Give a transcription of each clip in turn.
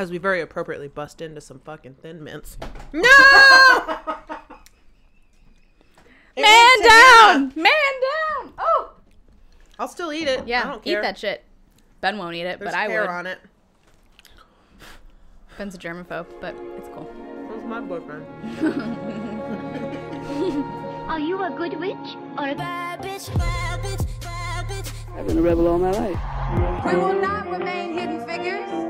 As we very appropriately bust into some fucking thin mints. No! Man down! Hannah. Man down! Oh! I'll still eat it. I Yeah, don't eat that shit. Ben won't eat it, There's but I hair would. on it. Ben's a germaphobe, but it's cool. Where's my boyfriend? Are you a good witch or a bad bitch? Bad bitch, bad bitch. I've been a rebel all my life. We will not remain hidden figures.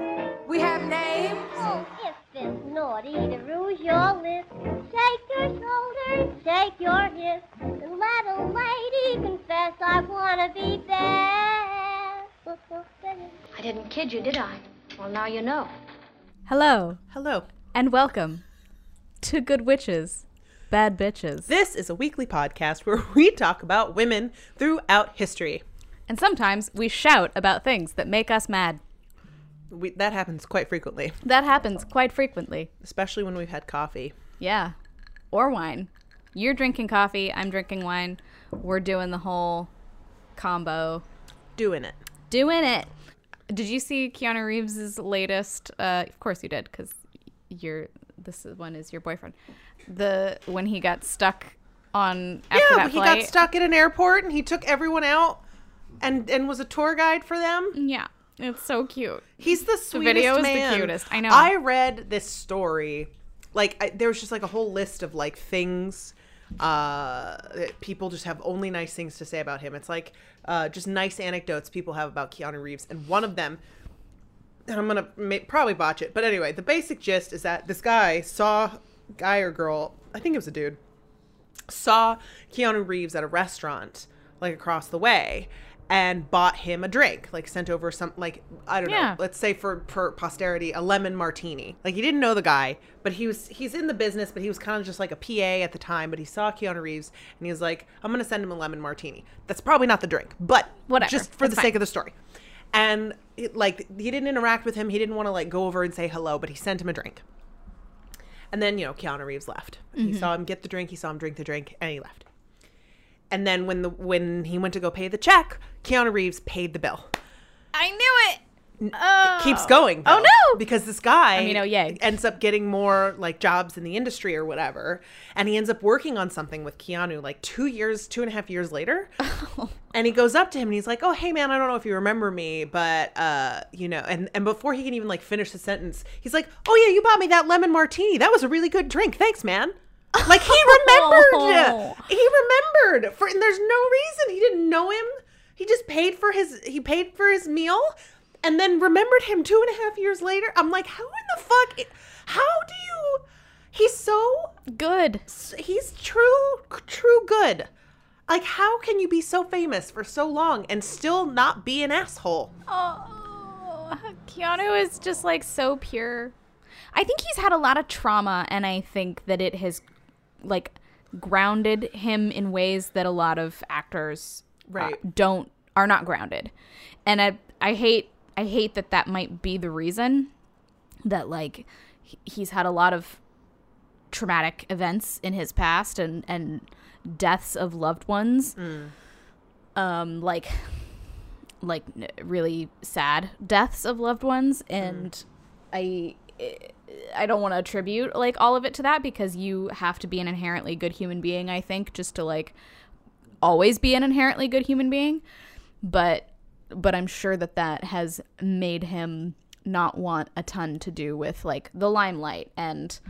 We have names. Oh, if it's naughty to rouge your lips, shake your shoulders, shake your hips, and let a lady confess I wanna be bad. I didn't kid you, did I? Well, now you know. Hello, Hello. and welcome to Good Witches, Bad Bitches. This is a weekly podcast where we talk about women throughout history. And sometimes we shout about things that make us mad. We, that happens quite frequently, That happens quite frequently. especially when we've had coffee. Yeah. Or wine. You're drinking coffee, I'm drinking wine. We're doing the whole combo. Doing it. Doing it. Did you see Keanu Reeves' latest? Uh, of course you did, because you're this one is your boyfriend. The when he got stuck on after yeah, he flight. got stuck at an airport and he took everyone out and and was a tour guide for them. Yeah, it's so cute. He's the sweetest the video is the cutest. I know. I read this story. Like I, there was just like a whole list of like things uh that people just have only nice things to say about him. It's like uh just nice anecdotes people have about Keanu Reeves and one of them and I'm gonna ma- probably botch it, but anyway, the basic gist is that this guy saw guy or girl, I think it was a dude, saw Keanu Reeves at a restaurant like across the way and bought him a drink like sent over some like i don't Yeah. know let's say for for posterity a lemon martini like he didn't know the guy but he was he's in the business but he was kind of just like a pa at the time but he saw keanu reeves and he was like i'm gonna send him a lemon martini that's probably not the drink but Whatever. just for That's the sake of the story and it, like he didn't interact with him he didn't want to like go over and say hello but he sent him a drink and then, you know, Keanu Reeves left. Mm-hmm. He saw him get the drink, he saw him drink the drink, and he left. And then when the when he went to go pay the check, Keanu Reeves paid the bill. I knew it. Oh. Keeps going. Oh, no! Because this guy I mean, oh, yay. ends up getting more like jobs in the industry or whatever. And he ends up working on something with Keanu like two years, two and a half years later. And he goes up to him and he's like, "Oh, hey man, I don't know if you remember me, but uh, you know." And and before he can even like finish the sentence, he's like, "Oh yeah, you bought me that lemon martini. That was a really good drink. Thanks, man." Like he remembered. he remembered. For and there's no reason he didn't know him. He just paid for his he paid for his meal and then remembered him two and a half years later. I'm like, how in the fuck? How do you? He's so Good. he's true true good like how can you be so famous for so long and still not be an asshole Oh, Keanu is just like so pure. I think he's had a lot of trauma, and I think that it has like grounded him in ways that a lot of actors uh, Right. don't are not grounded. And I I hate I hate that that might be the reason that like he's had a lot of traumatic events in his past and and deaths of loved ones. Um like like really sad deaths of loved ones and i i don't want to attribute like all of it to that because you have to be an inherently good human being i think just to like always be an inherently good human being. But but i'm sure that that has made him not want a ton to do with like the limelight and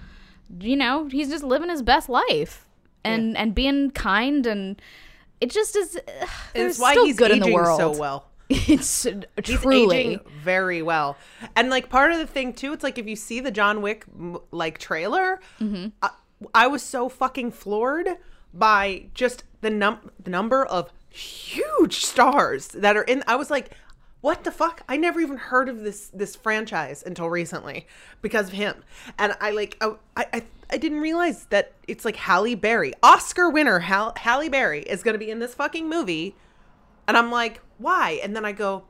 you know he's just living his best life and and being kind and it just is it's why still he's good aging in the world so well it's uh, he's truly. aging very well. And like part of the thing too it's like if you see the john wick like trailer Mm-hmm. I, I was so fucking floored by just the num the number of huge stars that are in i was like what the fuck? I never even heard of this this franchise until recently because of him. And i like i i, I didn't realize that it's like halle berry. Oscar winner Hal, halle berry is going to be in this fucking movie and i'm like why and then i go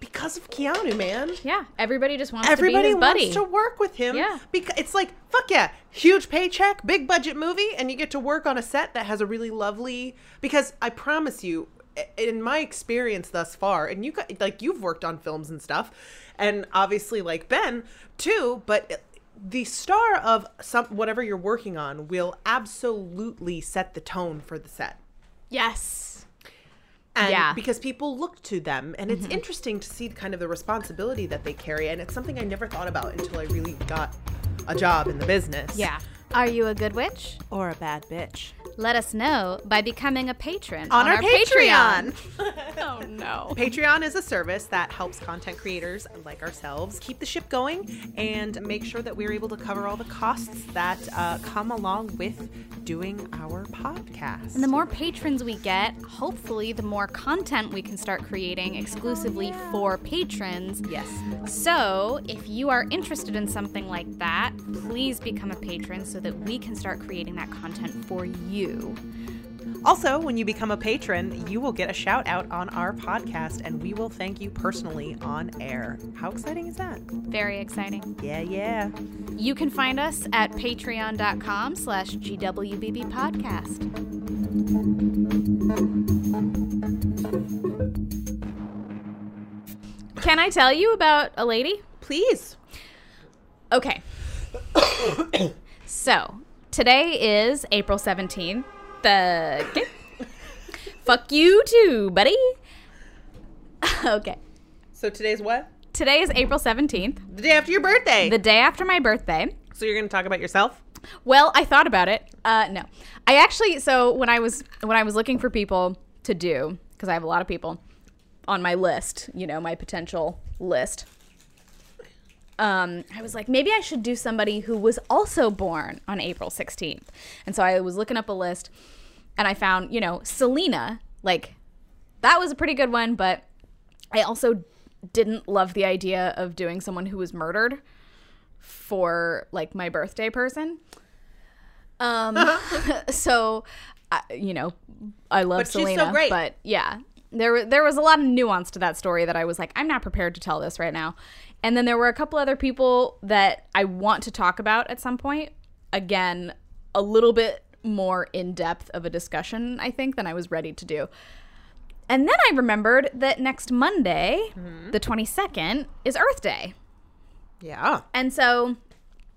because of keanu man yeah everybody just wants everybody to be his buddy wants to work with him Yeah. because it's like fuck yeah huge paycheck big budget movie and you get to work on a set that has a really lovely because i promise you in my experience thus far and you got like you've worked on films and stuff and obviously like Ben too, but the star of some whatever you're working on will absolutely set the tone for the set. Yes. And Yeah. because people look to them and it's mm-hmm. interesting to see kind of the responsibility that they carry and it's something I never thought about until I really got a job in the business. Yeah. Are you a good witch? Or a bad bitch. Let us know by becoming a patron On, our, Patreon. oh no. Patreon is a service that helps content creators like ourselves keep the ship going and make sure that we're able to cover all the costs that uh, come along with doing our podcast. And the more patrons we get, hopefully, the more content we can start creating exclusively for patrons. yes. So, if you are interested in something like that, please become a patron so that we can start creating that content for you. Also, when you become a patron, you will get a shout out on our podcast and we will thank you personally on air. How exciting is that? Very exciting. Yeah, yeah. You can find us at patreon.com slash GWBB podcast. Can I tell you about a lady? Please. Okay. so, today is April 17th. The. Fuck you too, buddy. okay. So today's what? Today is April 17th, The day after your birthday. the day after my birthday. so you're going to talk about yourself? Well, I thought about it. Uh, no, I actually. So when I was when I was looking for people to do, because I have a lot of people on my list, you know, my potential list. Um, I was like, maybe I should do somebody who was also born on April 16th. And so I was looking up a list, and I found, you know, Selena. Like, that was a pretty good one, but I also didn't love the idea of doing someone who was murdered for like my birthday person. Um, so I, you know, I love But so Selena, great. but yeah, there there was a lot of nuance to that story that I was like, I'm not prepared to tell this right now. And then there were a couple other people that I want to talk about at some point. Again, a little bit more in depth of a discussion, I think, than I was ready to do. And then I remembered that next Monday, Mm-hmm. the 22nd, is Earth Day. Yeah. And so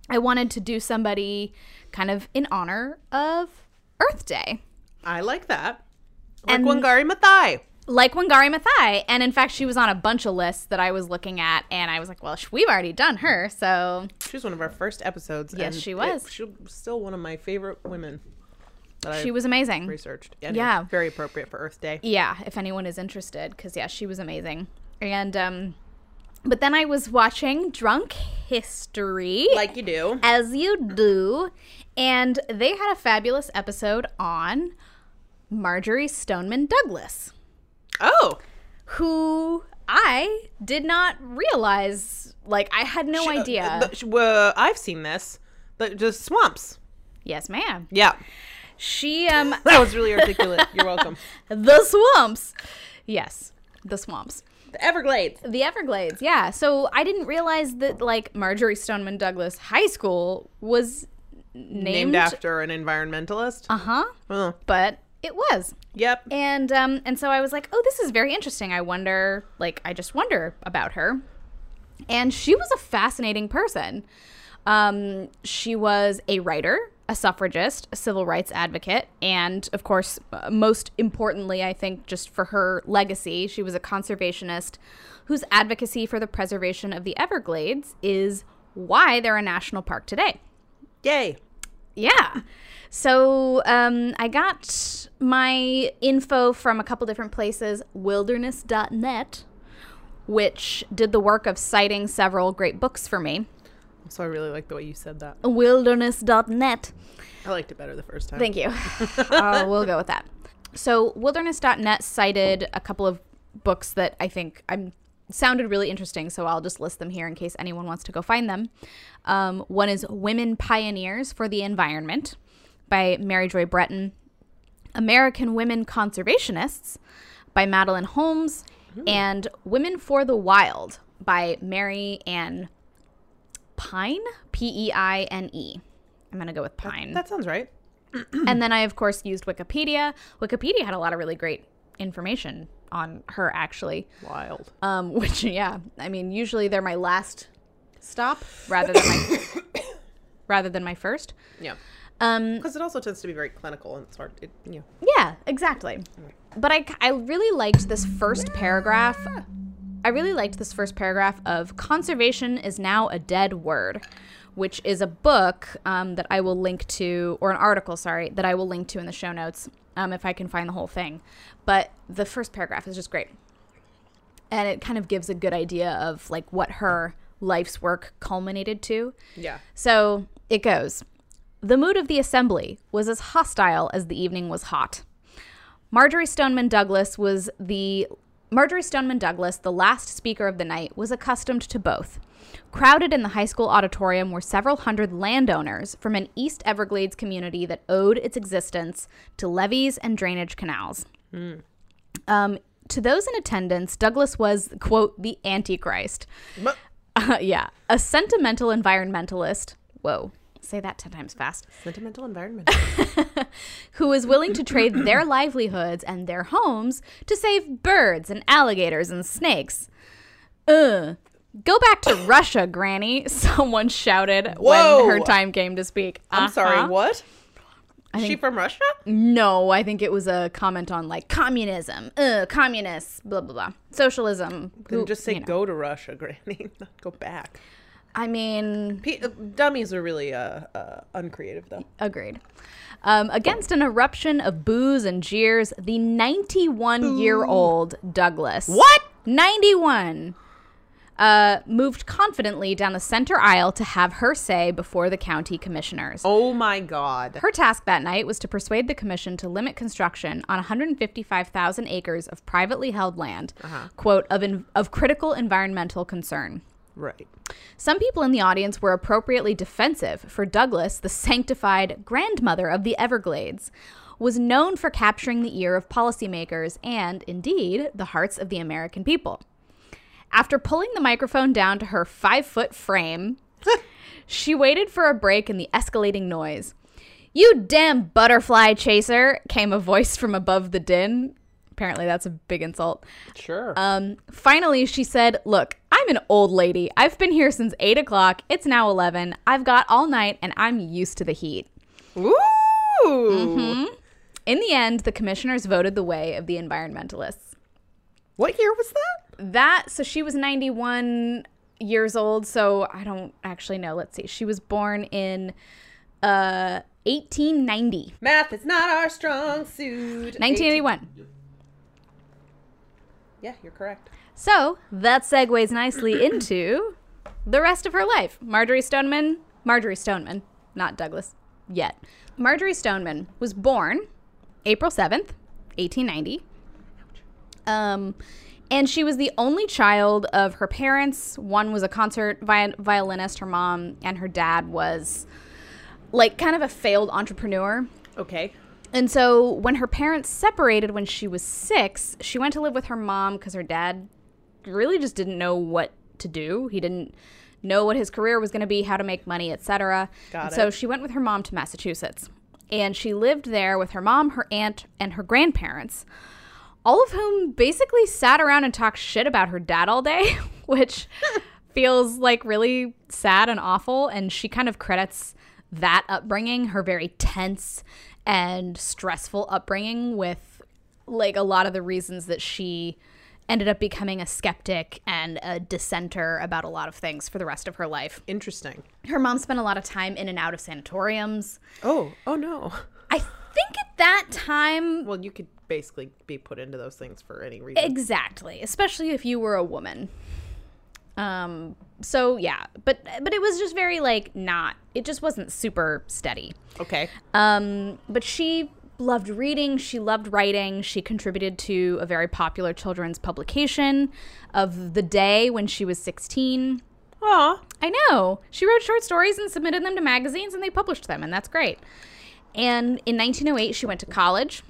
I wanted to do somebody kind of in honor of Earth Day. I like that. Like And- Wangari Maathai. Like Wangari Maathai. And in fact, she was on a bunch of lists that I was looking at. And I was like, well, we've already done her. So She was one of our first episodes. Yes, and she it- was. she was still one of my favorite women that I she was amazing. researched. Yeah. Yeah. Very appropriate for Earth Day. Yeah, if anyone is interested, because yeah, she was amazing. And um, but then I was watching Drunk History, Like you do. as you do, and they had a fabulous episode on Marjorie Stoneman Douglas, Oh. who I did not realize. Like I had no Sh- uh, idea. sh- uh, I've seen this. The, just swamps. yes, ma'am. Yeah. She um That was really articulate. You're welcome. the swamps. Yes, the swamps. The Everglades. The Everglades, yeah. So I didn't realize that like Marjorie Stoneman Douglas High School was named, Named after an environmentalist. Uh huh. But it was, yep. and um, and so I was like, oh, this is very interesting. I wonder, like, I just wonder about her. And she was a fascinating person. Um, she was a writer, a suffragist, a civil rights advocate, and of course, uh, most importantly, I think just for her legacy, she was a conservationist whose advocacy for the preservation of the Everglades is why they're a national park today. Yay. Yeah. So um, I got my info from a couple different places wilderness.net, which did the work of citing several great books for me. So I really like the way you said that. Wilderness.net. I liked it better the first time. Thank you. uh, we'll go with that. So wilderness.net cited a couple of books that I think I'm sounded really interesting, so I'll just list them here in case anyone wants to go find them. Um, one is Women Pioneers for the Environment by Mary Joy Breton, American Women Conservationists by Madeline Holmes, and Women for the Wild by Mary Ann Pine, P E I N E. I'm going to go with Pine That sounds right. and then I, of course, used Wikipedia. Wikipedia had a lot of really great information on her actually. Wild. Um, which yeah, I mean, usually they're my last stop rather than my rather than my first. Yeah. Um, Because it also tends to be very clinical and it's hard. It, you know. Yeah, exactly. But I, I really liked this first paragraph. I really liked this first paragraph of Conservation is now a dead word, which is a book um, that I will link to, or an article, sorry, that I will link to in the show notes um, if I can find the whole thing. But the first paragraph is just great. And it kind of gives a good idea of like what her life's work culminated to. Yeah. So it goes. The mood of the assembly was as hostile as the evening was hot. Marjorie Stoneman Douglas was the Marjorie Stoneman Douglas, the last speaker of the night, was accustomed to both. Crowded in the high school auditorium were several hundred landowners from an East Everglades community that owed its existence to levees and drainage canals. Um, to those in attendance, Douglas was, quote, the Antichrist. Mu- Uh, yeah, a sentimental environmentalist. Whoa, say that 10 times fast. Sentimental environment. Who is willing to trade their livelihoods and their homes to save birds and alligators and snakes. Ugh. Go back to Russia, Granny, someone shouted Whoa. when her time came to speak. I'm sorry, Uh-huh. what? Is she from Russia? No, I think it was a comment on like communism, uh, communists, blah, blah, blah. Socialism. Then who- just say you know. go to Russia, Granny. not go back. I mean, P- uh, dummies are really uh, uh, uncreative, though. Agreed. Um, against an eruption of boos and jeers, the 91 year old Douglas. What? 91. Uh, moved confidently down the center aisle to have her say before the county commissioners. Oh my God. Her task that night was to persuade the commission to limit construction on 155,000 acres of privately held land, quote, of, in, of critical environmental concern. Right. Some people in the audience were appropriately defensive, for Douglas, the sanctified grandmother of the Everglades, was known for capturing the ear of policymakers and, indeed, the hearts of the American people. After pulling the microphone down to her five foot frame, she waited for a break in the escalating noise. You damn butterfly chaser, came a voice from above the din. Apparently, that's a big insult. Sure. Um, finally, she said, Look, I'm an old lady. I've been here since 8 o'clock. It's now 11. I've got all night and I'm used to the heat. Ooh. mm-hmm. In the end, the commissioners voted the way of the environmentalists. What year was that? That, so she was 91 years old. So I don't actually know. Let's see. She was born in uh, 1890. Math is not our strong suit. 1981. Yeah, you're correct. So that segues nicely into the rest of her life. Marjorie Stoneman, Marjorie Stoneman, not Douglas yet. Marjorie Stoneman was born April 7th, 1890. Um, and she was the only child of her parents. One was a concert vi- violinist, her mom, and her dad was like kind of a failed entrepreneur. Okay. And so when her parents separated when she was six, she went to live with her mom because her dad really just didn't know what to do. He didn't know what his career was going to be, how to make money, etc. So she went with her mom to Massachusetts. And she lived there with her mom, her aunt, and her grandparents, all of whom basically sat around and talked shit about her dad all day, which feels like really sad and awful. And she kind of credits that upbringing, her very tense and stressful upbringing, with like a lot of the reasons that she ended up becoming a skeptic and a dissenter about a lot of things for the rest of her life. Interesting. Her mom spent a lot of time in and out of sanatoriums. Oh, oh no. I think at that time, Well, you could basically be put into those things for any reason. Exactly, especially if you were a woman. Um so yeah, but but it was just very like not it just wasn't super steady. okay. Um but she loved reading, she loved writing, she contributed to a very popular children's publication of the day when she was 16. Aw. I know. She wrote short stories and submitted them to magazines and they published them and that's great. And in 1908 she went to college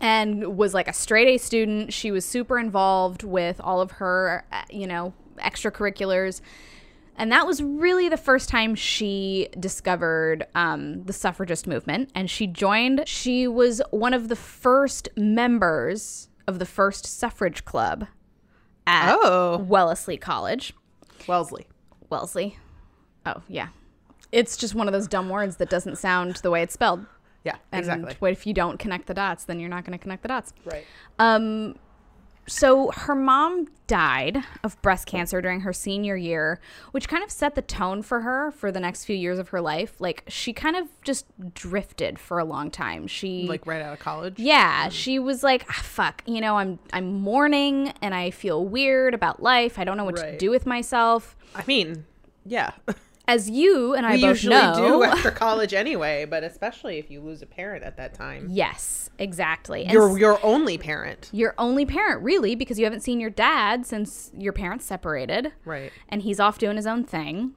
and was like a straight A student. She was super involved with all of her, uh, you know, extracurriculars. And that was really the first time she discovered um, the suffragist movement. And she joined, she was one of the first members of the first suffrage club at Oh, Wellesley College. Wellesley. Wellesley. Oh, yeah. It's just one of those dumb words that doesn't sound the way it's spelled. Yeah, And exactly. what if you don't connect the dots, then you're not going to connect the dots. Right. Um, so her mom died of breast cancer during her senior year, which kind of set the tone for her for the next few years of her life. Like she kind of just drifted for a long time. She Like right out of college. yeah, she was like, ah, "Fuck, you know, I'm I'm mourning and I feel weird about life. I don't know what to do with myself." I mean, yeah. As you and I we both usually know, do after college anyway, but especially if you lose a parent at that time. yes, exactly. And You're your only parent. your only parent, really, because you haven't seen your dad since your parents separated. Right. and he's off doing his own thing.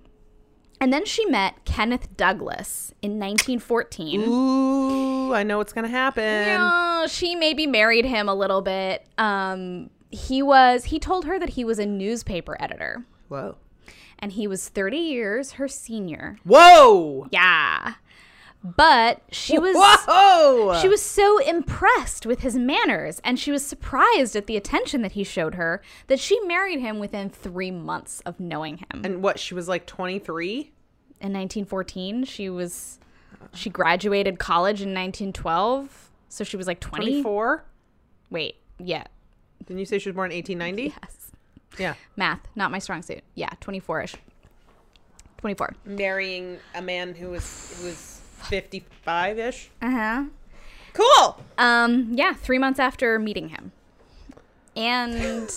And then she met Kenneth Douglas in 1914. Ooh, I know what's gonna happen. Yeah, she maybe married him a little bit. Um, he was. He told her that he was a newspaper editor, Whoa. And he was 30 years her senior. Whoa. Yeah, but she was. Whoa. She was so impressed with his manners and she was surprised at the attention that he showed her that she married him within three months of knowing him. And what? She was like 23. in 1914. She was she graduated college in 1912, so she was like 20. 24. Wait, yeah, Didn't you say she was born in 1890? yes. Yeah. Math, not my strong suit. Yeah, 24ish. 24. Marrying a man who was who was 55 ish. Uh huh. Cool. Um, yeah, three months after meeting him, and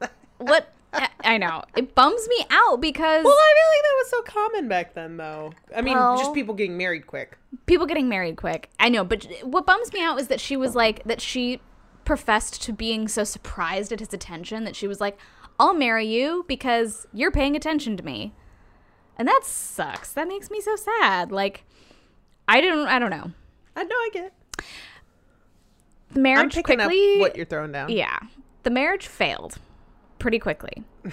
what I- I know it bums me out because Well, I feel like that was so common back then, though. I mean, Well- just people getting married quick. people getting married quick. I know, but what bums me out is that she was like that she professed to being so surprised at his attention that she was like, "I'll marry you because you're paying attention to me." And that sucks. That makes me so sad. Like I don't I don't know. I know, I get. it. Marriage picking quickly up what you're throwing down. Yeah. The marriage failed pretty quickly.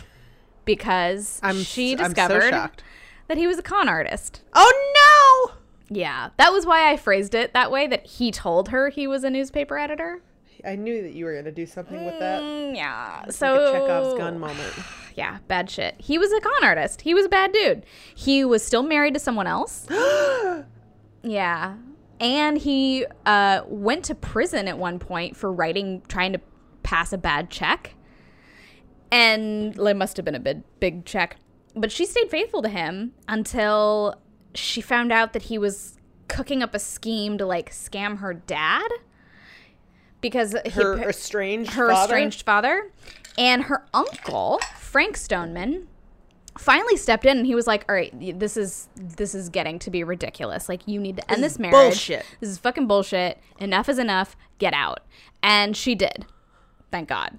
Because I'm she so discovered shocked. that he was a con artist. Oh no! Yeah. That was why I phrased it that way that he told her he was a newspaper editor. I knew that you were gonna do something with that. Mm, yeah. Like So a Chekhov's gun moment. Yeah, bad shit. He was a con artist. He was a bad dude. He was still married to someone else. yeah. And he uh, went to prison at one point for writing, trying to pass a bad check. And it must have been a big, big check. But she stayed faithful to him until she found out that he was cooking up a scheme to like scam her dad. Because Her appa- estranged her father? estranged father and her uncle frank stoneman finally stepped in and he was like all right this is this is getting to be ridiculous. Like you need to end This this marriage. bullshit. this is fucking bullshit. Enough is enough. Get out. And she did. Thank god.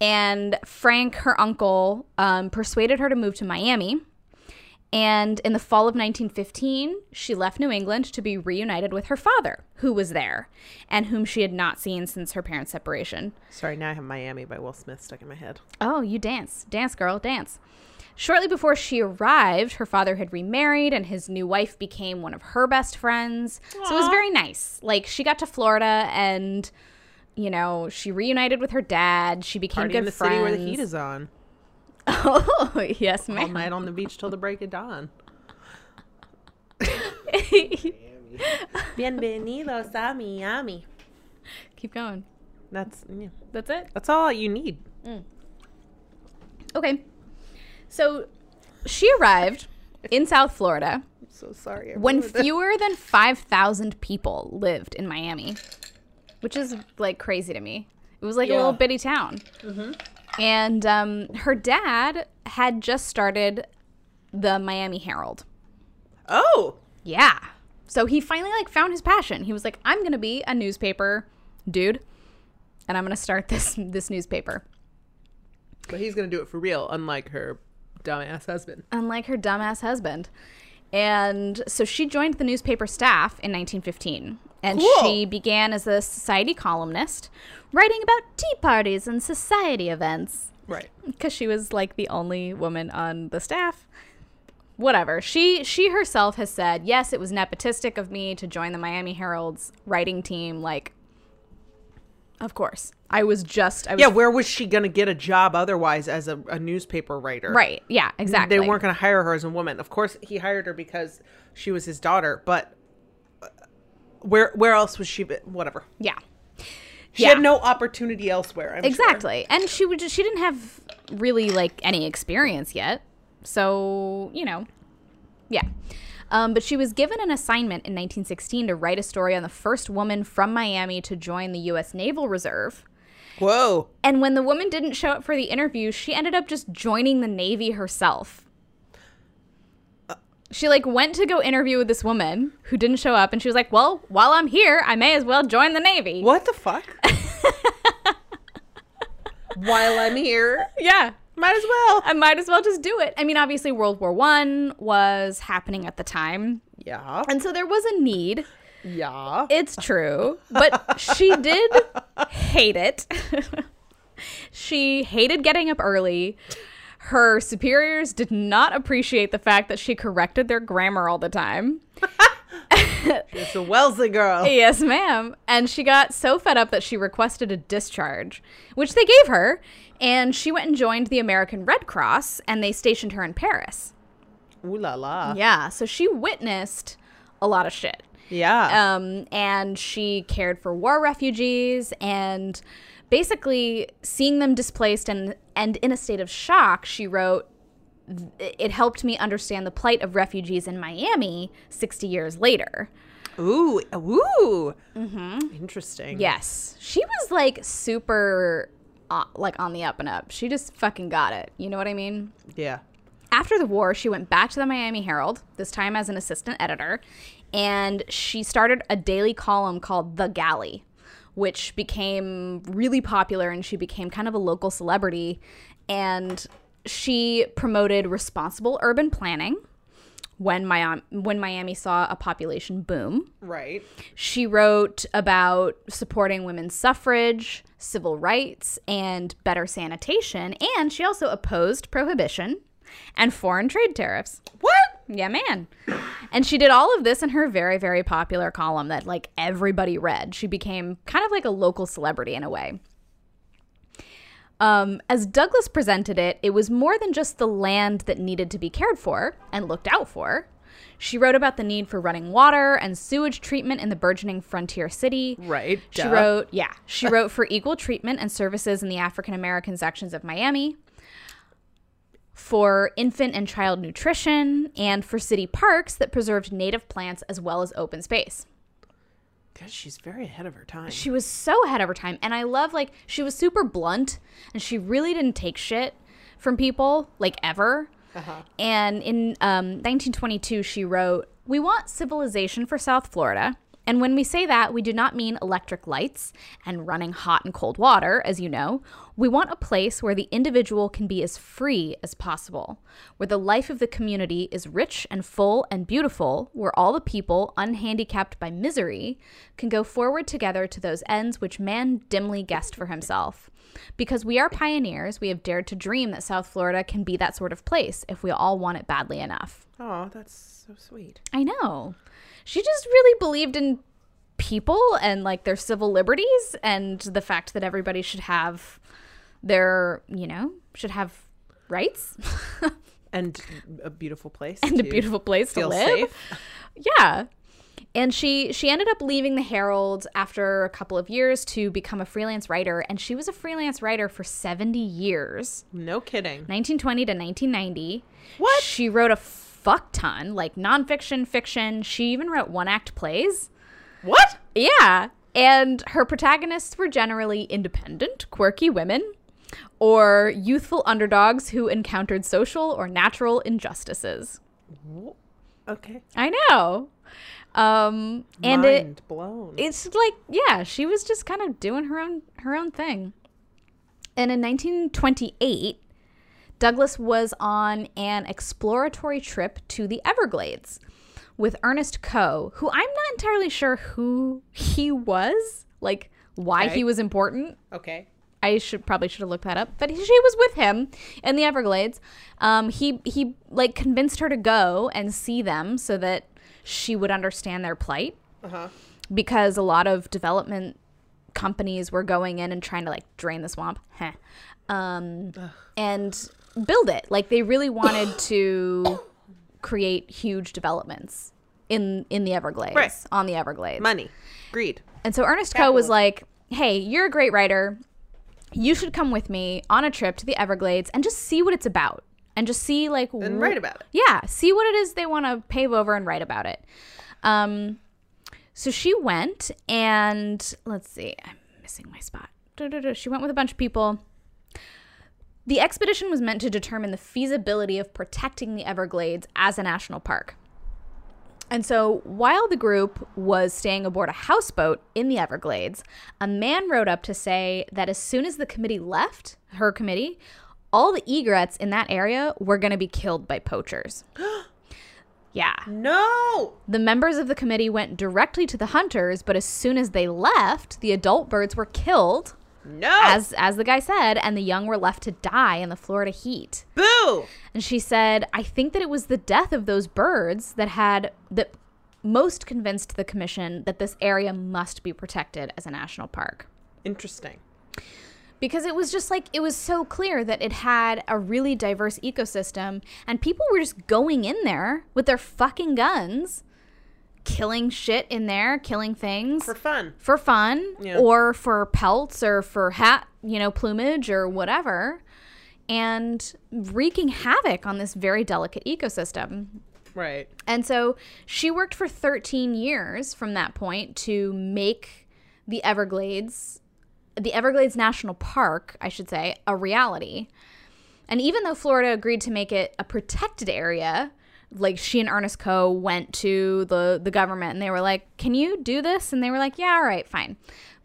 And frank her uncle um, persuaded her to move to miami and in the fall of 1915, she left New England to be reunited with her father, who was there, and whom she had not seen since her parents' separation. Sorry, now I have Miami by Will Smith stuck in my head. Oh, you dance. Dance, girl, dance. Shortly before she arrived, her father had remarried and his new wife became one of her best friends. So it was very nice. Like she got to Florida and you know, she reunited with her dad. She became Party good in the friends. city where the heat is on. Oh, yes, ma'am. All ma'am. night on the beach till the break of dawn. Bienvenidos a Miami. Keep going. That's yeah, That's it. that's all you need. Mm. Okay. So she arrived in South Florida I'm so sorry. I when ruined it. fewer than 5,000 people lived in Miami, which is like crazy to me. It was like a little bitty town. Mm-hmm. And um, her dad had just started the Miami Herald. Oh, Yeah. So he finally like found his passion. He was like, I'm gonna be a newspaper dude, and I'm gonna start this this newspaper. but he's gonna do it for real, unlike her dumbass husband. unlike her dumbass husband. And so she joined the newspaper staff in 1915. And Cool. she began as a society columnist, writing about tea parties and society events Right. because she was like the only woman on the staff. Whatever. She she herself has said, "Yes, it was nepotistic of me to join the Miami Herald's writing team like Of course. I was just I was Yeah, where was she going to get a job otherwise as a, a newspaper writer? right. Yeah, exactly. They weren't going to hire her as a woman. Of course, he hired her because she was his daughter, but uh, where where else was she? be- Whatever. Yeah. She Yeah. had no opportunity elsewhere. I'm sure. Exactly. And she would just, she didn't have really like any experience yet. So, you know. Yeah. Um, but she was given an assignment in 1916 to write a story on the first woman from Miami to join the U.S. Naval Reserve. Whoa. And when the woman didn't show up for the interview, she ended up just joining the Navy herself. She like went to go interview with this woman who didn't show up, and she was like, "Well, while I'm here, I may as well join the Navy." What the fuck? While I'm here, Yeah, might as well. I might as well just do it. I mean, obviously, World War One was happening at the time, Yeah. and so there was a need. Yeah. It's true, but she did hate it. she hated getting up early. Her superiors did not appreciate the fact that she corrected their grammar all the time. It's a Wellesley girl. Yes, ma'am. And she got so fed up that she requested a discharge, which they gave her. And she went and joined the American Red Cross, and they stationed her in Paris. Ooh la la. Yeah, so she witnessed a lot of shit. Yeah. Um, and she cared for war refugees and basically seeing them displaced and, and in a state of shock, she wrote, it helped me understand the plight of refugees in Miami 60 years later. ooh. Ooh. Mm-hmm. Interesting. Yes. She was like super uh, like on the up and up. She just fucking got it. You know what I mean? Yeah. After the war, she went back to the Miami Herald, this time as an assistant editor, and she started a daily column called The Galley, which became really popular and she became kind of a local celebrity. And she promoted responsible urban planning when Miami, when Miami saw a population boom. Right. She wrote about supporting women's suffrage, civil rights, and better sanitation, and she also opposed prohibition and foreign trade tariffs. What? Yeah, man. And she did all of this in her very, very popular column that like everybody read. She became kind of like a local celebrity in a way. Um, as Douglas presented it, it was more than just the land that needed to be cared for and looked out for. She wrote about the need for running water and sewage treatment in the burgeoning frontier city. Right. She duh. wrote, yeah, she wrote for equal treatment and services in the African American sections of Miami, for infant and child nutrition, and for city parks that preserved native plants as well as open space. God, she's very ahead of her time. She was so ahead of her time. And I love, like, she was super blunt and she really didn't take shit from people, like, ever. And in um, 1922, she wrote, We want civilization for South Florida. And when we say that, we do not mean electric lights and running hot and cold water, as you know. We want a place where the individual can be as free as possible, where the life of the community is rich and full and beautiful, where all the people, unhandicapped by misery, can go forward together to those ends which man dimly guessed for himself. Because we are pioneers, we have dared to dream that South Florida can be that sort of place if we all want it badly enough. Oh, that's so sweet. I know. She just really believed in people and like their civil liberties and the fact that everybody should have their, you know, should have rights And a beautiful place. and a beautiful place to live. safe. Yeah. And she she ended up leaving the Herald after a couple of years to become a freelance writer and she was a freelance writer for 70 years. No kidding. 1920 to 1990. What? She wrote a fuck ton, like nonfiction, fiction. She even wrote one act plays. What? Yeah. And her protagonists were generally independent, quirky women or youthful underdogs who encountered social or natural injustices. Okay. I know. Um and it blown. it's like yeah, she was just kind of doing her own her own thing. And in 1928, Douglas was on an exploratory trip to the Everglades with Ernest Coe, who I'm not entirely sure who he was, like why Okay. he was important. okay. I should probably should have looked that up, but he, she was with him in the Everglades. Um, he he like convinced her to go and see them so that she would understand their plight, because a lot of development companies were going in and trying to like drain the swamp. Heh. Um, and build it. Like they really wanted to create huge developments in in the Everglades, Right. on the Everglades. Money, greed. And so Ernest Coe was like, "Hey, you're a great writer. You should come with me on a trip to the Everglades and just see what it's about, and just see like And wh- write about it. Yeah, see what it is they want to pave over and write about it." Um, so she went, and let's see, I'm missing my spot. She went with a bunch of people. The expedition was meant to determine the feasibility of protecting the Everglades as a national park. And so, while the group was staying aboard a houseboat in the Everglades, a man rode up to say that as soon as the committee left, her committee, all the egrets in that area were going to be killed by poachers. yeah. No. The members of the committee went directly to the hunters, but as soon as they left, the adult birds were killed, No. as as the guy said, and the young were left to die in the Florida heat. Boo. And she said, I think that it was the death of those birds that had that most convinced the commission that this area must be protected as a national park. Interesting. Because it was just like it was so clear that it had a really diverse ecosystem and people were just going in there with their fucking guns, killing shit in there, killing things For fun. for fun Yeah. or for pelts or for hat, you know, plumage or whatever, and wreaking havoc on this very delicate ecosystem. Right. And so she worked for 13 years from that point to make the Everglades, the Everglades National Park, I should say, a reality. And even though Florida agreed to make it a protected area, like she and Ernest Coe went to the the government and they were like, "Can you do this?" And they were like, "Yeah, all right, fine."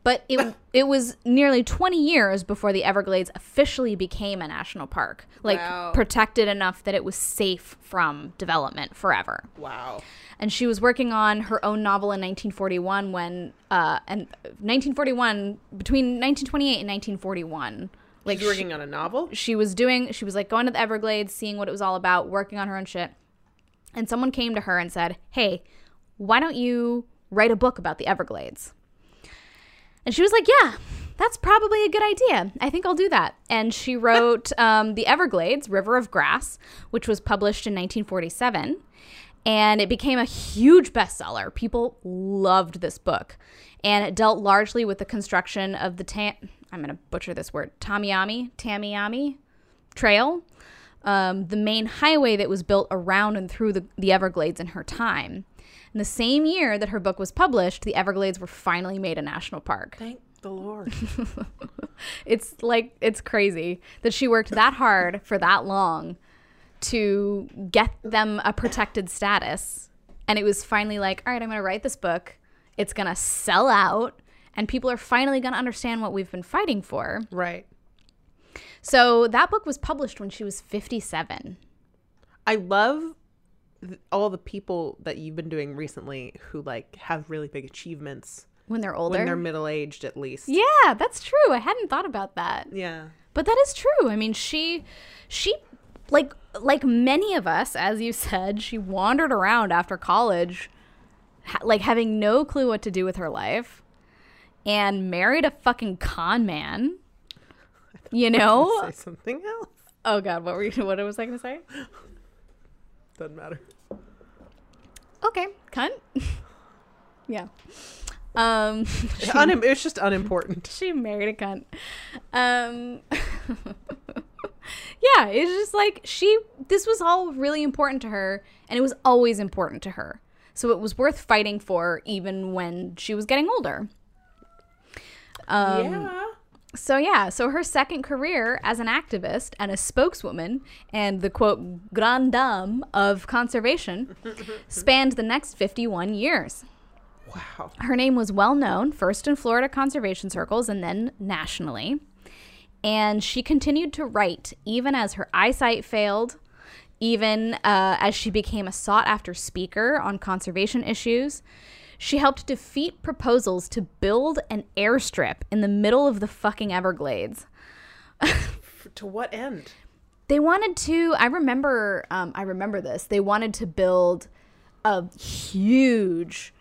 But it it was nearly 20 years before the Everglades officially became a national park, like Wow. protected enough that it was safe from development forever Wow. and she was working on her own novel in 1941 when uh and 1941 between 1928 and 1941 like She's working on a novel. she, she was doing she was like going to the everglades seeing what it was all about working on her own shit and someone came to her and said hey why don't you write a book about the everglades? And she was like yeah that's probably a good idea. I think i'll do that. And she wrote um, the everglades river of grass which was published in 1947 and it became a huge bestseller. People loved this book, and it dealt largely with the construction of the ta- I'm going to butcher this word Tamiami Tamiami Trail, um, the main highway that was built around and through the, the Everglades in her time. In the same year that her book was published, the Everglades were finally made a national park. Thank the Lord. It's like it's crazy that she worked that hard for that long to get them a protected status. And it was finally like, all right, I'm going to write this book. It's going to sell out and people are finally going to understand what we've been fighting for. right. So that book was published when she was 57. I love all the people that you've been doing recently who like have really big achievements When they're older. when they're middle aged at least. yeah, that's true. I hadn't thought about that. Yeah. But that is true. I mean, she she like like many of us as you said, she wandered around after college ha- like having no clue what to do with her life and married a fucking con man. You know? Say something else. Oh god, what were you what was I going to say? Doesn't matter. Okay, cunt. yeah. Um Unim- it's just unimportant. she married a cunt. Um, yeah, it's just like she. This was all really important to her, and it was always important to her. So it was worth fighting for, even when she was getting older. Um, yeah. So yeah, so her second career as an activist and a spokeswoman and the quote grande dame of conservation spanned the next 51 years. Wow. Her name was well known, first in Florida conservation circles and then nationally. And she continued to write even as her eyesight failed, even uh, as she became a sought after speaker on conservation issues. She helped defeat proposals to build an airstrip in the middle of the fucking Everglades. To what end? They wanted to. I remember. Um, I remember this. They wanted to build a huge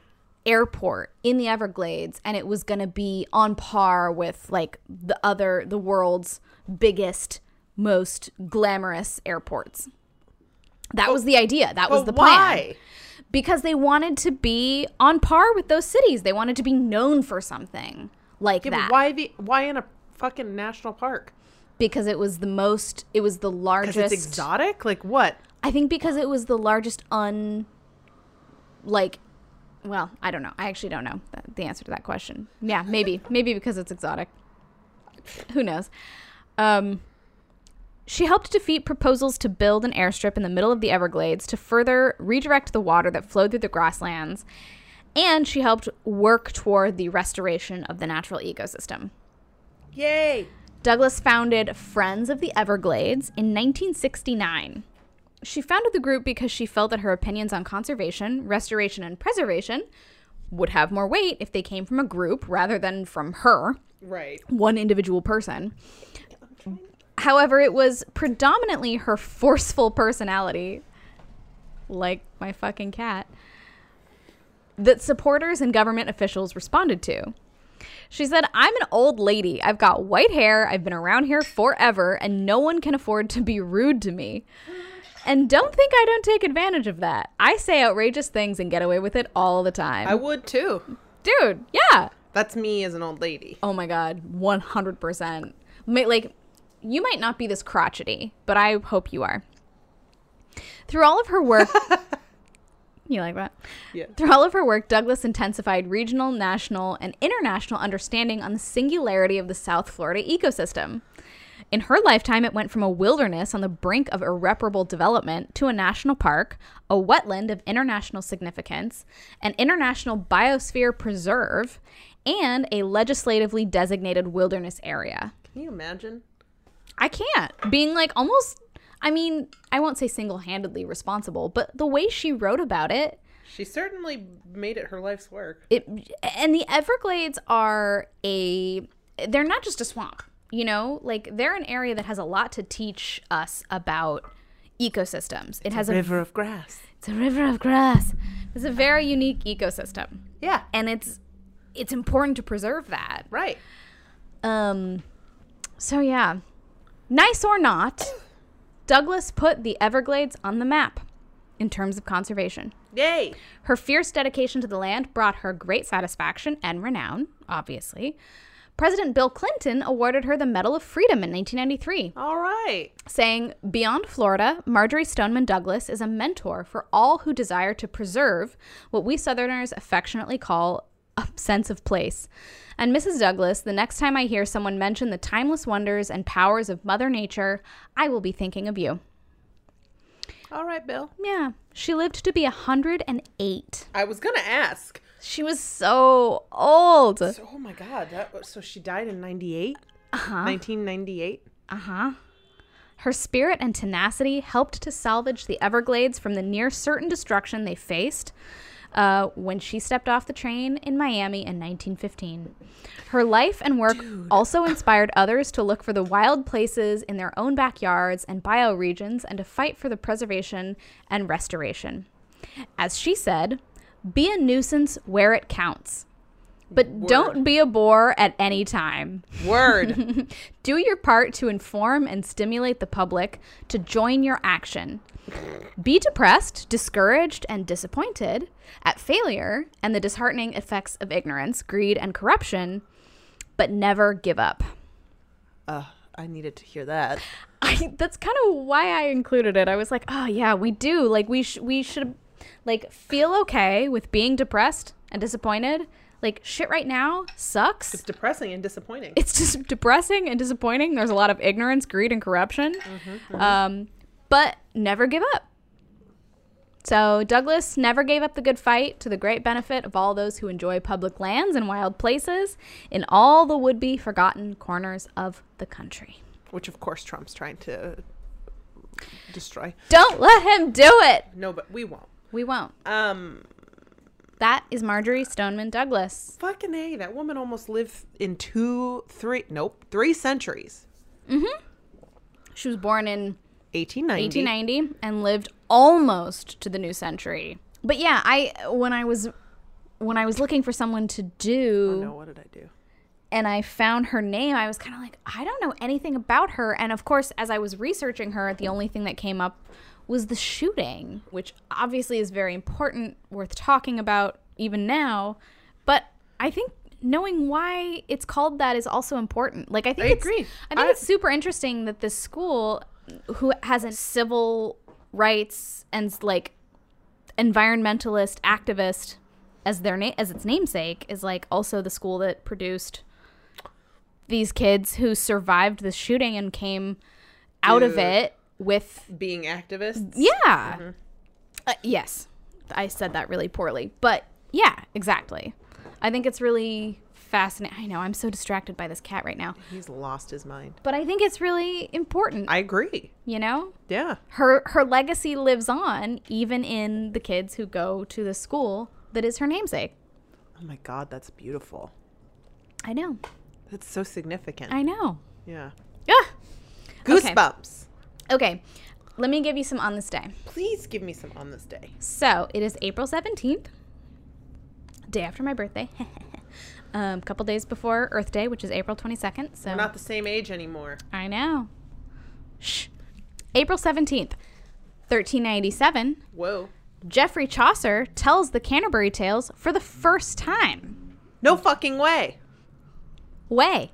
airport in the Everglades and it was going to be on par with like the other the world's biggest most glamorous airports. That was the idea. That was the plan. why? Because they wanted to be on par with those cities. They wanted to be known for something like Yeah, that. why the why in a fucking national park? Because it was the most it was the largest it's exotic? Like what? I think because it was the largest un like well, I don't know. I actually don't know the- the answer to that question. Yeah, maybe. maybe because it's exotic. Who knows? Um she helped defeat proposals to build an airstrip in the middle of the Everglades to further redirect the water that flowed through the grasslands, and she helped work toward the restoration of the natural ecosystem. Yay! Douglas founded Friends of the Everglades in 1969. She founded the group because she felt that her opinions on conservation, restoration, and preservation would have more weight if they came from a group rather than from her, Right. one individual person. However, it was predominantly her forceful personality, like my fucking cat, that supporters and government officials responded to. She said, I'm an old lady. I've got white hair. I've been around here forever, and no one can afford to be rude to me. And don't think I don't take advantage of that. I say outrageous things and get away with it all the time. I would too. Dude, yeah. That's me as an old lady. Oh my god, 100%. Ma- Like you might not be this crotchety, but I hope you are. Through all of her work You like that? Yeah. Through all of her work, Douglas intensified regional, national, and international understanding on the singularity of the South Florida ecosystem. In her lifetime, it went from a wilderness on the brink of irreparable development to a national park, a wetland of international significance, an international biosphere preserve, and a legislatively designated wilderness area. Can you imagine? I can't. Being like almost, I mean, I won't say single handedly responsible, but the way she wrote about it, She certainly made it her life's work. it and the Everglades are a they're not just a swamp, you know? Like they're an area that has a lot to teach us about ecosystems. It has a, River of grass. it's a river of grass. It's a very unique ecosystem. Yeah. And it's it's important to preserve that. Right. Um so yeah. Nice or not, Douglas put the Everglades on the map in terms of conservation. Yay. Her fierce dedication to the land brought her great satisfaction and renown, obviously. President Bill Clinton awarded her the Medal of Freedom in 1993, All right. saying, Beyond Florida, Marjory Stoneman Douglas is a mentor for all who desire to preserve what we Southerners affectionately call a sense of place. And Mrs. Douglas, the next time I hear someone mention the timeless wonders and powers of Mother Nature, I will be thinking of you. All right, Bill. Yeah, she lived to be 108. I was gonna ask. She was so old. So, oh my god, that so she died in 98? Uh-huh. 1998? Uh huh. Her spirit and tenacity helped to salvage the Everglades from the near certain destruction they faced uh, when she stepped off the train in Miami in 1915. Her life and work also inspired others to look for the wild places in their own backyards and bioregions and to fight for the preservation and restoration. As she said, be a nuisance where it counts. But don't be a bore at any time. Word. Do your part to inform and stimulate the public to join your action. Be depressed, discouraged, and disappointed at failure and the disheartening effects of ignorance, greed, and corruption, but never give up. uh, I needed to hear that. I, that's kind of why I included it. I was like, oh yeah, we do. Like we sh- we should like feel okay with being depressed and disappointed. Like shit right now sucks. It's depressing and disappointing. it's just depressing and disappointing. There's a lot of ignorance, greed, and corruption. Um, but never give up. So Douglas never gave up the good fight to the great benefit of all those who enjoy public lands and wild places in all the would-be forgotten corners of the country. Which, of course, Trump's trying to destroy. Don't let him do it. No, but we won't. We won't. Um, That is Marjory Stoneman Douglas. fucking A, that woman almost lived in two, three, nope, three centuries. Mm-hmm. She was born in 1890. 1890 and lived almost to the new century. But yeah, I when I was when I was looking for someone to do Oh no, what did I do? and I found her name, I was kind of like, I don't know anything about her. And of course, as I was researching her, the only thing that came up was the shooting, which obviously is very important, worth talking about even now. But I think knowing why it's called that is also important. Like I think I it's, agree. I think I- it's super interesting that this school, who has a civil rights and like environmentalist activist as their name as its namesake, is like also the school that produced these kids who survived the shooting and came out of it with Being activists. yeah. Uh, yes. I said that really poorly. But yeah, exactly. I think it's really fascinating. I know, I'm so distracted by this cat right now. He's lost his mind. But I think it's really important, I agree. you know? Yeah. Her her legacy lives on even in the kids who go to the school that is her namesake. Oh my god, that's beautiful. I know. That's so significant. I know. yeah. Yeah. Goosebumps. Okay. Let me give you some on this day. Please give me some on this day. So it is April 17th, day after my birthday. A um, couple days before Earth Day, which is April 22nd. So We're not the same age anymore. I know. Shh. April 17th, 1397, Whoa. Geoffrey Chaucer tells the Canterbury Tales for the first time. No fucking way. Way.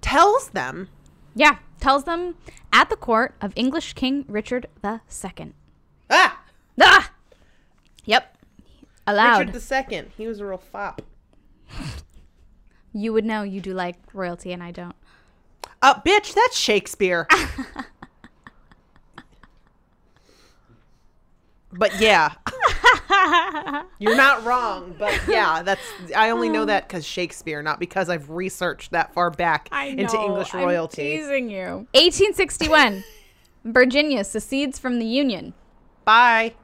Tells them. Yeah, tells them at the court of English King Richard II. Ah! Ah! Yep. Aloud. Richard the Second. He was a real fop. You would know you do like royalty and I don't. Uh, bitch, that's Shakespeare. but yeah. You're not wrong, but yeah, that's I only know that because Shakespeare, not because I've researched that far back into English royalty. teasing you. 1861. Virginia secedes from the Union. Bye.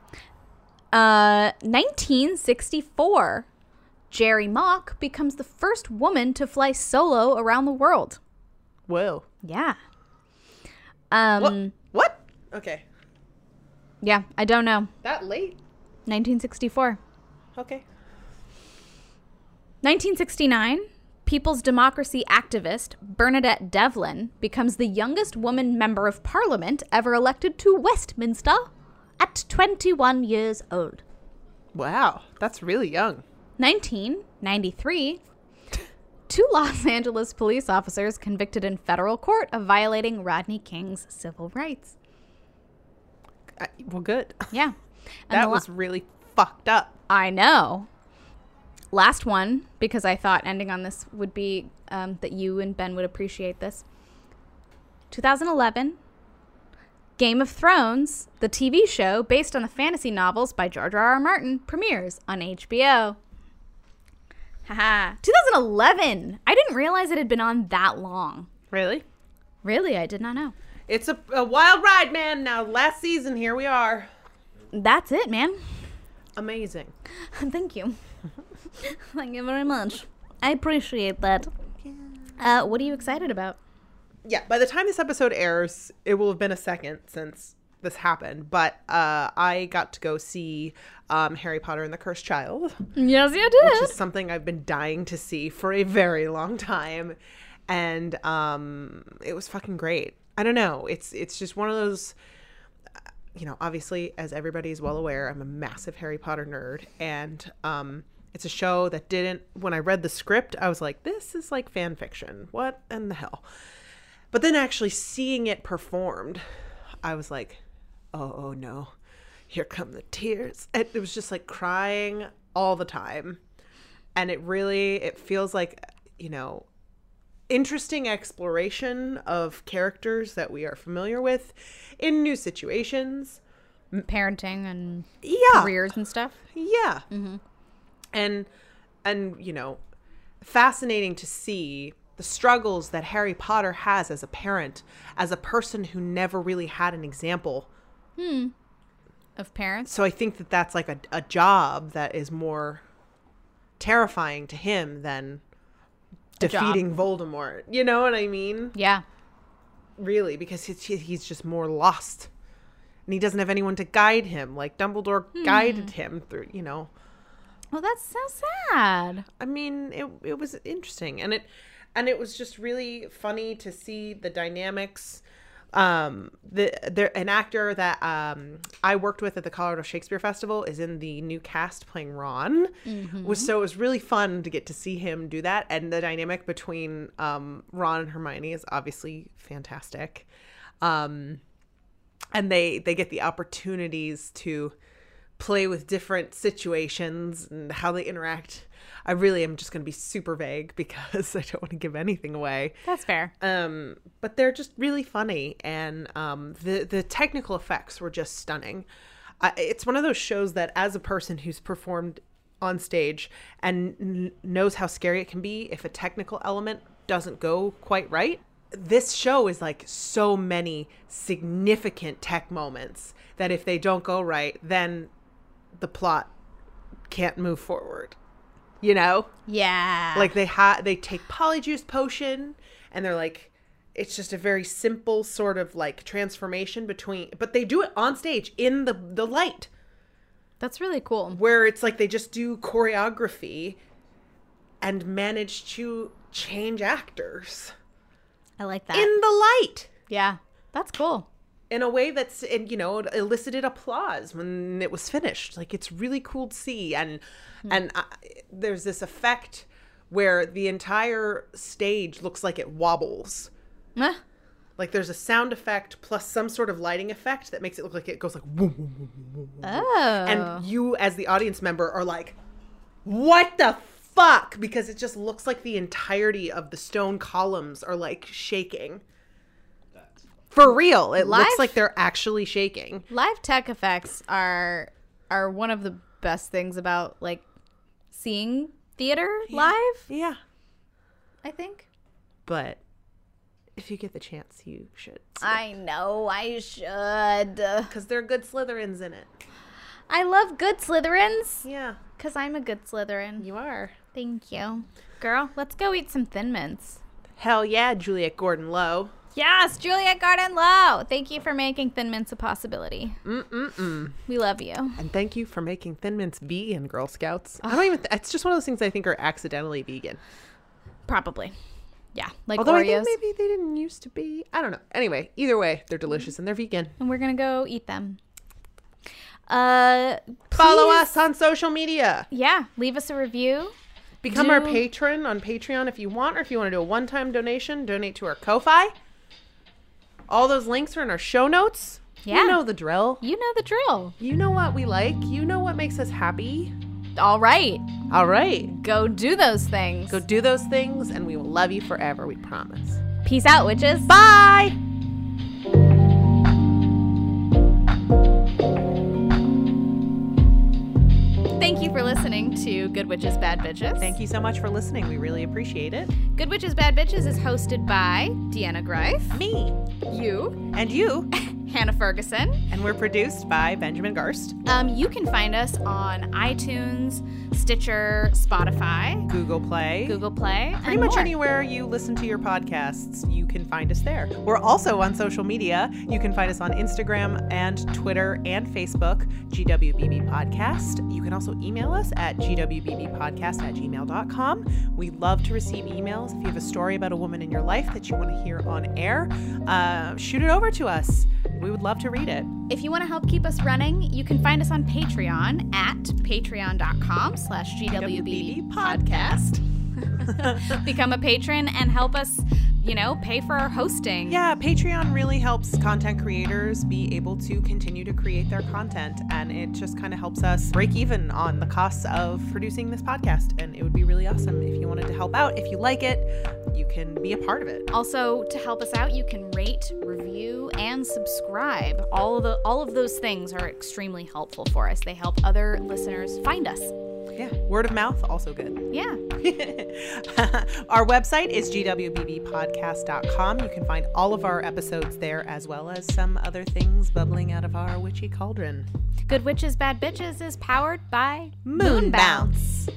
Uh, 1964. Jerrie Mock becomes the first woman to fly solo around the world. Whoa. Yeah. Um. What? What? Okay. Yeah, I don't know. That late? 1964. Okay. 1969. People's Democracy activist Bernadette Devlin becomes the youngest woman member of parliament ever elected to Westminster at 21 years old. Wow, that's really young. 1993. Two Los Angeles police officers convicted in federal court of violating Rodney King's civil rights. I, well, good. Yeah. And That was really fucked up. I know. Last one, because I thought ending on this would be um, that you and Ben would appreciate this. 2011, Game of Thrones, the TV show based on the fantasy novels by George R. R. Martin, premieres on HBO. Haha. 2011. I didn't realize it had been on that long. Really? Really, I did not know. It's a, a wild ride, man. Now, last season, here we are. That's it, man. Amazing. Thank you. Thank you very much. I appreciate that. Uh, what are you excited about? Yeah, by the time this episode airs, it will have been a second since this happened. But uh, I got to go see um, Harry Potter and the Cursed Child, Yes, you which is something I've been dying to see for a very long time. And um, it was fucking great. I don't know. It's it's just one of those you know, obviously, as everybody is well aware, I'm a massive Harry Potter nerd, and um, it's a show that didn't. When I read the script, I was like, "This is like fan fiction. What in the hell?" But then actually seeing it performed, I was like, "Oh, oh no, here come the tears!" And it was just like crying all the time, and it really it feels like you know interesting exploration of characters that we are familiar with in new situations. Parenting and Yeah. careers and stuff. Yeah. Mm-hmm. And and you know, fascinating to see the struggles that Harry Potter has as a parent, as a person who never really had an example. Hmm. Of parents. So I think that that's like a, a job that is more terrifying to him than job. defeating Voldemort. You know what I mean? Yeah. really because he's, he's just more lost and he doesn't have anyone to guide him like dumbledore hmm. guided him through you know Well, that's so sad. I mean, it it was interesting, and it and it was just really funny to see the dynamics. Um, the there an actor that um I worked with at the Colorado Shakespeare Festival is in the new cast playing Ron. Was so it was really fun to get to see him do that, and the dynamic between um Ron and Hermione is obviously fantastic. Um, and they they get the opportunities to play with different situations and how they interact. I really am just going to be super vague because I don't want to give anything away. That's fair. Um, but they're just really funny, and um, the the technical effects were just stunning. I, it's one of those shows that, as a person who's performed on stage and n- knows how scary it can be if a technical element doesn't go quite right, this show is like so many significant tech moments that if they don't go right, then the plot can't move forward. You know? Yeah. like they ha they take polyjuice potion and they're like it's just a very simple sort of like transformation between but they do it on stage in the the light that's really cool. where it's like they just do choreography and manage to change actors I like that. in the light yeah. That's cool. In a way that's and you know elicited applause when it was finished. Like it's really cool to see. And and I, there's this effect where the entire stage looks like it wobbles. Eh, like there's a sound effect plus some sort of lighting effect that makes it look like it goes like whoom, whoom, whoom. Oh. and you as the audience member are like what the fuck? Because it just looks like the entirety of the stone columns are like shaking for real it Live- looks like they're actually shaking live tech effects are are one of the best things about like seeing theater live, yeah I think. but if you get the chance you should I know I should. because there are good slytherins in it I love good Slytherins yeah cuz I'm a good Slytherin. you are Thank you. Girl, let's go eat some Thin Mints. hell yeah juliette gordon low Yes, Juliette Gordon Low. Thank you for making Thin Mints a possibility. Mm-mm-mm. We love you. And thank you for making Thin Mints vegan, Girl Scouts. I don't even. Th- it's just one of those things I think are accidentally vegan. Probably. Yeah, like Although I Oreos. think maybe they didn't used to be. I don't know. Anyway, either way, they're delicious and they're vegan. and we're going to go eat them. Uh Follow us on social media. Yeah, leave us a review. Become our patron on Patreon if you want, or if you want to do a one-time donation, donate to our Ko-fi. All those links are in our show notes. Yeah. You know the drill. You know the drill. You know what we like. You know what makes us happy. All right. All right. Go do those things. Go do those things, and we will love you forever. We promise. Peace out, witches. Bye. Thank you for listening to Good Witches Bad Bitches. Thank you so much for listening. We really appreciate it. Good Witches Bad Bitches is hosted by Deanna Greif, Me you, and you. Hannah Ferguson. And we're produced by Benjamin Garst, Um, you can find us on iTunes, Stitcher, Spotify, Google Play. Google Play, Pretty much more. anywhere you listen to your podcasts, you can find us there. We're also on social media. You can find us on Instagram and Twitter and Facebook, GWBB Podcast. You can also email us at gwbbpodcast at gmail.com. We love to receive emails. If you have a story about a woman in your life that you want to hear on air, uh, shoot it over to us. We would love to read it. If you want to help keep us running, you can find us on Patreon at patreon.com slash GWBB podcast. Become a patron and help us, you know, pay for our hosting. Yeah, Patreon really helps content creators be able to continue to create their content. And it just kind of helps us break even on the costs of producing this podcast. And it would be really awesome if you wanted to help out. If you like it, you can be a part of it. Also, to help us out, you can rate, review, and subscribe. All of the all of those things are extremely helpful for us. They help other listeners find us. Yeah, word of mouth, also good. Yeah. our website is gwbbpodcast.com. You can find all of our episodes there, as well as some other things bubbling out of our witchy cauldron. Good Witches Bad Bitches is powered by Moon Bounce.